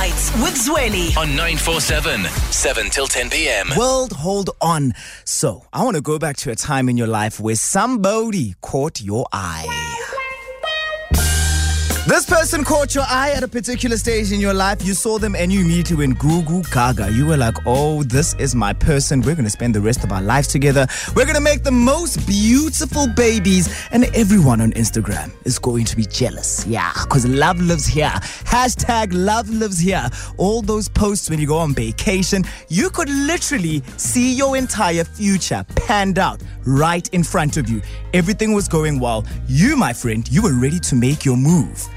Nights with Zweli. on 947, 7 till 10 p.m. World, hold on. So, I want to go back to a time in your life where somebody caught your eye. This person caught your eye at a particular stage in your life. You saw them and you immediately went goo goo gaga. You were like, oh, this is my person. We're going to spend the rest of our lives together. We're going to make the most beautiful babies. And everyone on Instagram is going to be jealous. Yeah, because love lives here. Hashtag love lives here. All those posts when you go on vacation, you could literally see your entire future panned out right in front of you. Everything was going well. You, my friend, you were ready to make your move.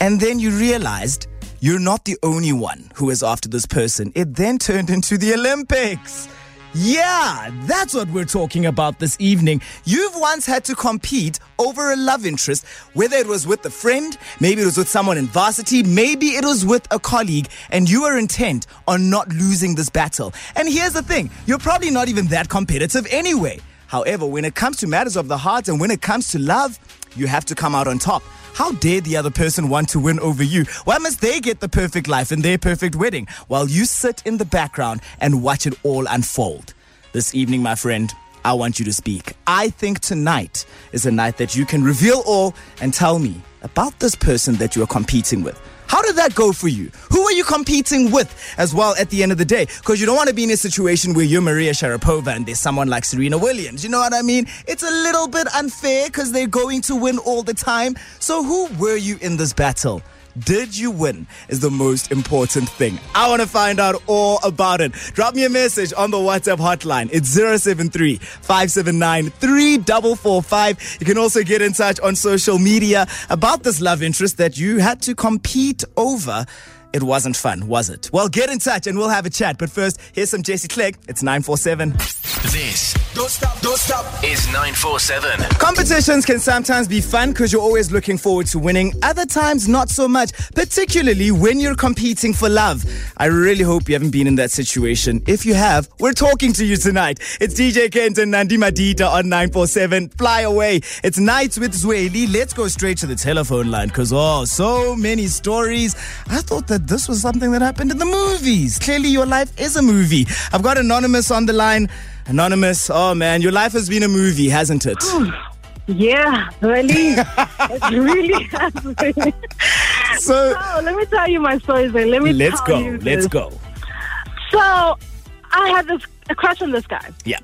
And then you realized you're not the only one who is after this person. It then turned into the Olympics. Yeah, that's what we're talking about this evening. You've once had to compete over a love interest, whether it was with a friend, maybe it was with someone in varsity, maybe it was with a colleague, and you were intent on not losing this battle. And here's the thing you're probably not even that competitive anyway. However, when it comes to matters of the heart and when it comes to love, you have to come out on top. How dare the other person want to win over you? Why must they get the perfect life and their perfect wedding while you sit in the background and watch it all unfold? This evening, my friend, I want you to speak. I think tonight is a night that you can reveal all and tell me about this person that you are competing with. How did that go for you? Who are you competing with as well at the end of the day? Because you don't want to be in a situation where you're Maria Sharapova and there's someone like Serena Williams. You know what I mean? It's a little bit unfair because they're going to win all the time. So who were you in this battle? Did you win? Is the most important thing. I want to find out all about it. Drop me a message on the WhatsApp hotline. It's 073 579 3445. You can also get in touch on social media about this love interest that you had to compete over. It wasn't fun, was it? Well, get in touch and we'll have a chat. But first, here's some Jesse Clegg. It's 947. This don't stop, don't stop. is 947. Competitions can sometimes be fun because you're always looking forward to winning. Other times, not so much, particularly when you're competing for love. I really hope you haven't been in that situation. If you have, we're talking to you tonight. It's DJ Kent and Nandi Madida on 947. Fly away. It's Nights with Zweli. Let's go straight to the telephone line because, oh, so many stories. I thought that this was something that happened in the movies. Clearly, your life is a movie. I've got Anonymous on the line. Anonymous, oh man, your life has been a movie, hasn't it? Oh, yeah, really. it really has been. So let me tell you my story. Then. Let me let's tell go. you Let's go. So I had this a crush on this guy. Yeah.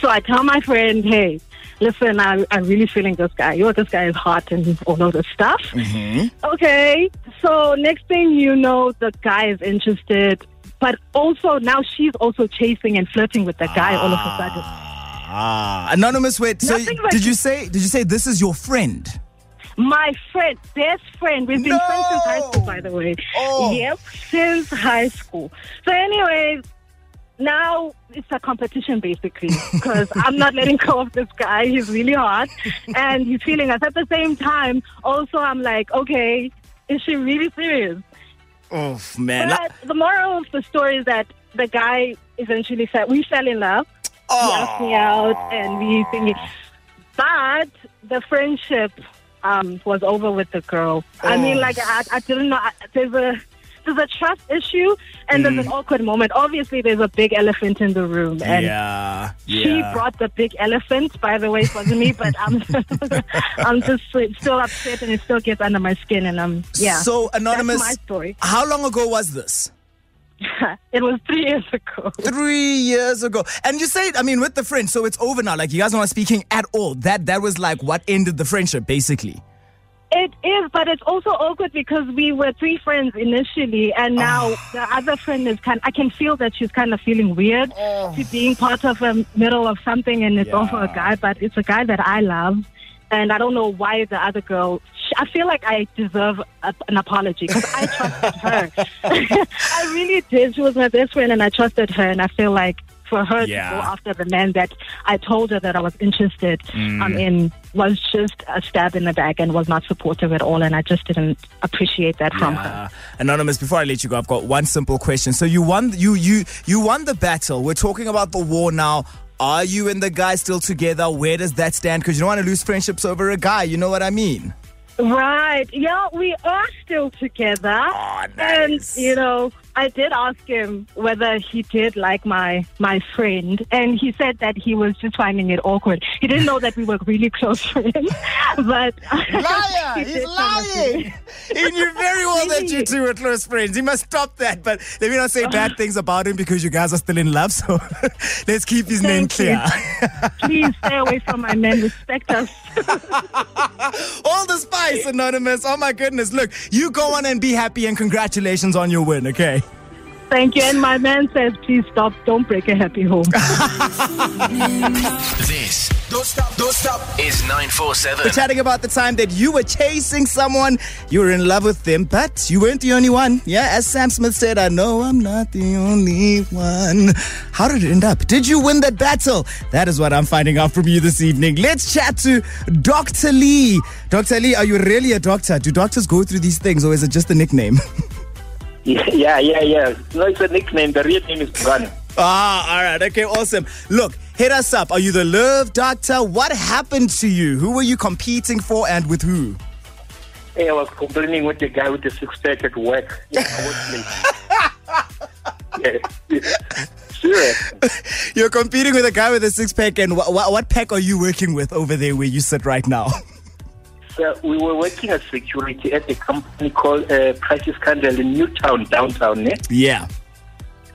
So I tell my friend, hey, listen, I, I'm really feeling this guy. You know, this guy is hot and all of this stuff. Mm-hmm. Okay. So next thing you know, the guy is interested. But also now she's also chasing and flirting with the guy all of a sudden. Ah, anonymous. Wait. So Nothing did you say? Did you say this is your friend? My friend, best friend. We've been No. friends since high school, by the way. Oh. Yep, since high school. So, anyways, now it's a competition basically because I'm not letting go of this guy. He's really hot and he's feeling us. At the same time, also, I'm like, okay, is she really serious? Oh man. But the moral of the story is that the guy eventually said We fell in love. He asked me out, and we thinking. But the friendship um, was over with the girl. I mean, Oh. like I, I didn't know. I- There's a there's a trust issue, and there's an mm. awkward moment. Obviously, there's a big elephant in the room, and yeah. she Yeah. brought the big elephant. By the way, it wasn't me, but I'm I'm just still upset, and it still gets under my skin, and I'm yeah. So anonymous. My story. How long ago was this? it was three years ago. Three years ago. And you said, I mean, with the friend, so it's over now. Like you guys are not speaking at all. That that was like what ended the friendship, basically. It is, but it's also awkward because we were three friends initially, and now oh. the other friend is kind. I can feel that she's kind of feeling weird oh. to being part of a middle of something, and it's also a guy, but it's a guy that I love, and I don't know why the other girl. sh- I feel like I deserve a, an apology because I trusted her. I really did. She was my best friend, and I trusted her, and I feel like for her Yeah. to go after the man that I told her that I was interested um, in was just a stab in the back and was not supportive at all. And I just didn't appreciate that from her. Anonymous, before I let you go, I've got one simple question. So you won you you you won the battle. We're talking about the war now. Are you and the guy still together? Where does that stand? Because you don't want to lose friendships over a guy. You know what I mean? Right. Yeah, we are still together. Oh, nice. And, you know, I did ask him whether he did like my my friend, and he said that he was just finding it awkward. He didn't know that we were really close friends, but Liar! he He's did kind of lying. He knew very well that you two were close friends. He must stop that. But let me not say bad things about him because you guys are still in love. So let's keep his name Thank you. clear. Please stay away from my men. Respect us. All the spice, Anonymous. Oh my goodness. Look, you go on and be happy and congratulations on your win, okay? Thank you. And my man says, please stop. Don't break a happy home. This don't stop, don't stop is 947. We're chatting about the time that you were chasing someone, you were in love with them, but you weren't the only one. Yeah, as Sam Smith said, I know I'm not the only one. How did it end up? Did you win that battle? That is what I'm finding out from you this evening. Let's chat to Dr. Lee. Dr. Lee, are you really a doctor? Do doctors go through these things or is it just a nickname? Yeah, yeah, yeah. No, it's a nickname. The real name is Gun. Ah, all right. Okay, awesome. Look, hit us up. Are you the love doctor? What happened to you? Who were you competing for and with who? Hey, I was complaining with the guy with the six pack at work. Yeah, I was yeah, yeah. Serious. You're competing with a guy with a six pack, and wh- wh- what pack are you working with over there where you sit right now? We were working as security at a company called uh, Prices Candle in Newtown, downtown. Eh? yeah.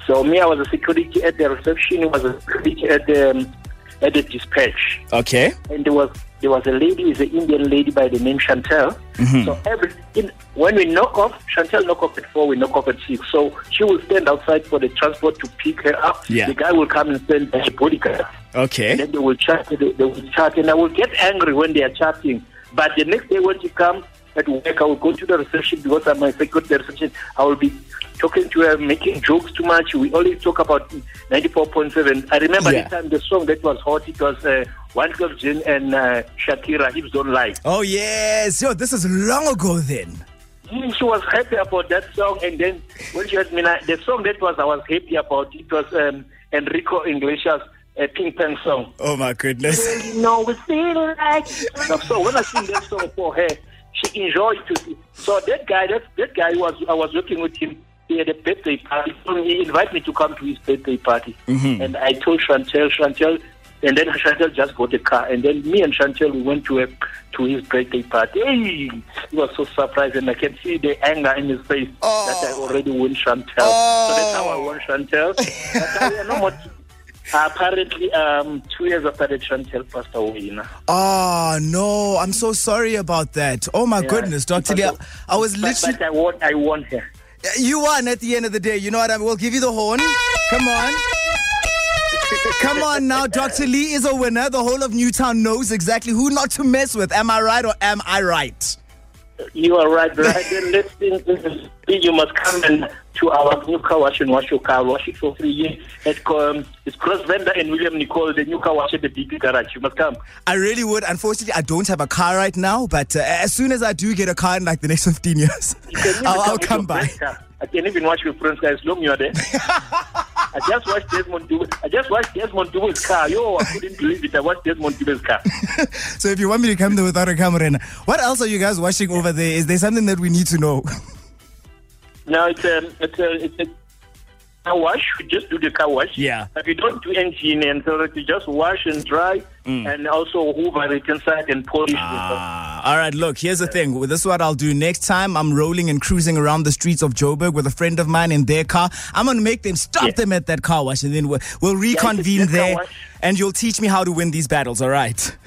So me, I was a security at the reception. He was a security at the um, at the dispatch. Okay. and there was there was a lady, is an Indian lady by the name Chantel. So every in, when we knock off, Chantel knock off at four, we knock off at six. So she will stand outside for the transport to pick her up. Yeah. The guy will come and stand by a bodyguard. Okay. And then they will chat. They, they will chat, and I will get angry when they are chatting. But the next day when she comes at work, I will go to the reception because I'm a security reception. I will be talking to her, making jokes too much. We always talk about 94.7. I remember Yeah. the time the song that was hot. It was uh, Wyclef Jean and uh, Shakira. Hips Don't Lie. Oh yes. Yo, this is long ago then. Mm, She was happy about that song, and then when she asked me, the song that was I was happy about it was um, Enrico Iglesias' uh, Pink Pang song. Oh my goodness. you know, we feel like. So when I sing that song for her, she enjoyed to see. So that guy, that that guy was I was working with him. He had a birthday party. So he invited me to come to his birthday party, and I told Chantel, Chantel, and then Chantel just got a car, and then me and Chantel we went to a, to his birthday party. Hey, he was so surprised, and I can see the anger in his face that I already won Chantel. So that's how I won Chantel. but I, are no more. Apparently, um, two years after that, Chantel passed away. You know? Oh no, I'm so sorry about that. Oh my Yeah. goodness, Dr. Lee. I- I was But, literally but I won. I won her. you won at the end of the day. You know what I mean? We'll give you the horn. Come on. Come on now, Dr. Lee is a winner. The whole of Newtown knows exactly who not to mess with. Am I right or am I right? You are right, right. think. You must come and to our new car wash and wash your car. Wash it for free. years. At um, it's Cross Vendor and William Nicol, the new car wash at the DP garage. You must come. I really would. Unfortunately, I don't have a car right now, but uh, as soon as I do get a car in like the next 15 years, You can even I'll, I'll come by. I can even watch your friend's as long you are there. I just watched Desmond Dube. I just watched Desmond Dube' car. Yo, I couldn't believe it. I watched Desmond Dube' car. So if you want me to come there without a camera, what else are you guys watching over there? Is there something that we need to know? Now it's a it's a it's a car wash. We just do the car wash. Yeah. But we don't do engine and so that you just wash and dry mm. and also hoover it inside and polish it. Ah, all right, look, here's the thing. This is what I'll do. Next time I'm rolling and cruising around the streets of Joburg with a friend of mine in their car, I'm going to make them stop Yeah. them at that car wash and then we'll, we'll reconvene car there and you'll teach me how to win these battles, all right?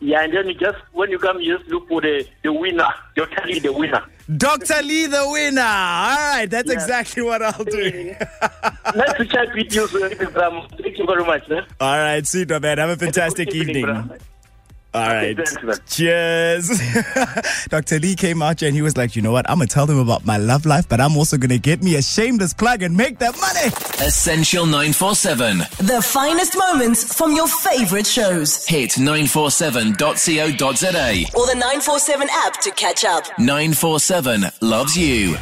Yeah, and then you just when you come, you just look for the the winner. You're telling the winner. Dr. Lee, the winner. All right, that's Yeah. exactly what I'll do. nice to chat with you. Um, thank you very much. Man. All right, super, man. Have a fantastic Good evening. Bro. All right. Cheers. Dr. Lee came out here and he was like, you know what? I'm going to tell them about my love life, but I'm also going to get me a shameless plug and make that money. Essential 947. The finest moments from your favorite shows. Hit 947.co.za. Or the 947 app to catch up. 947 loves you.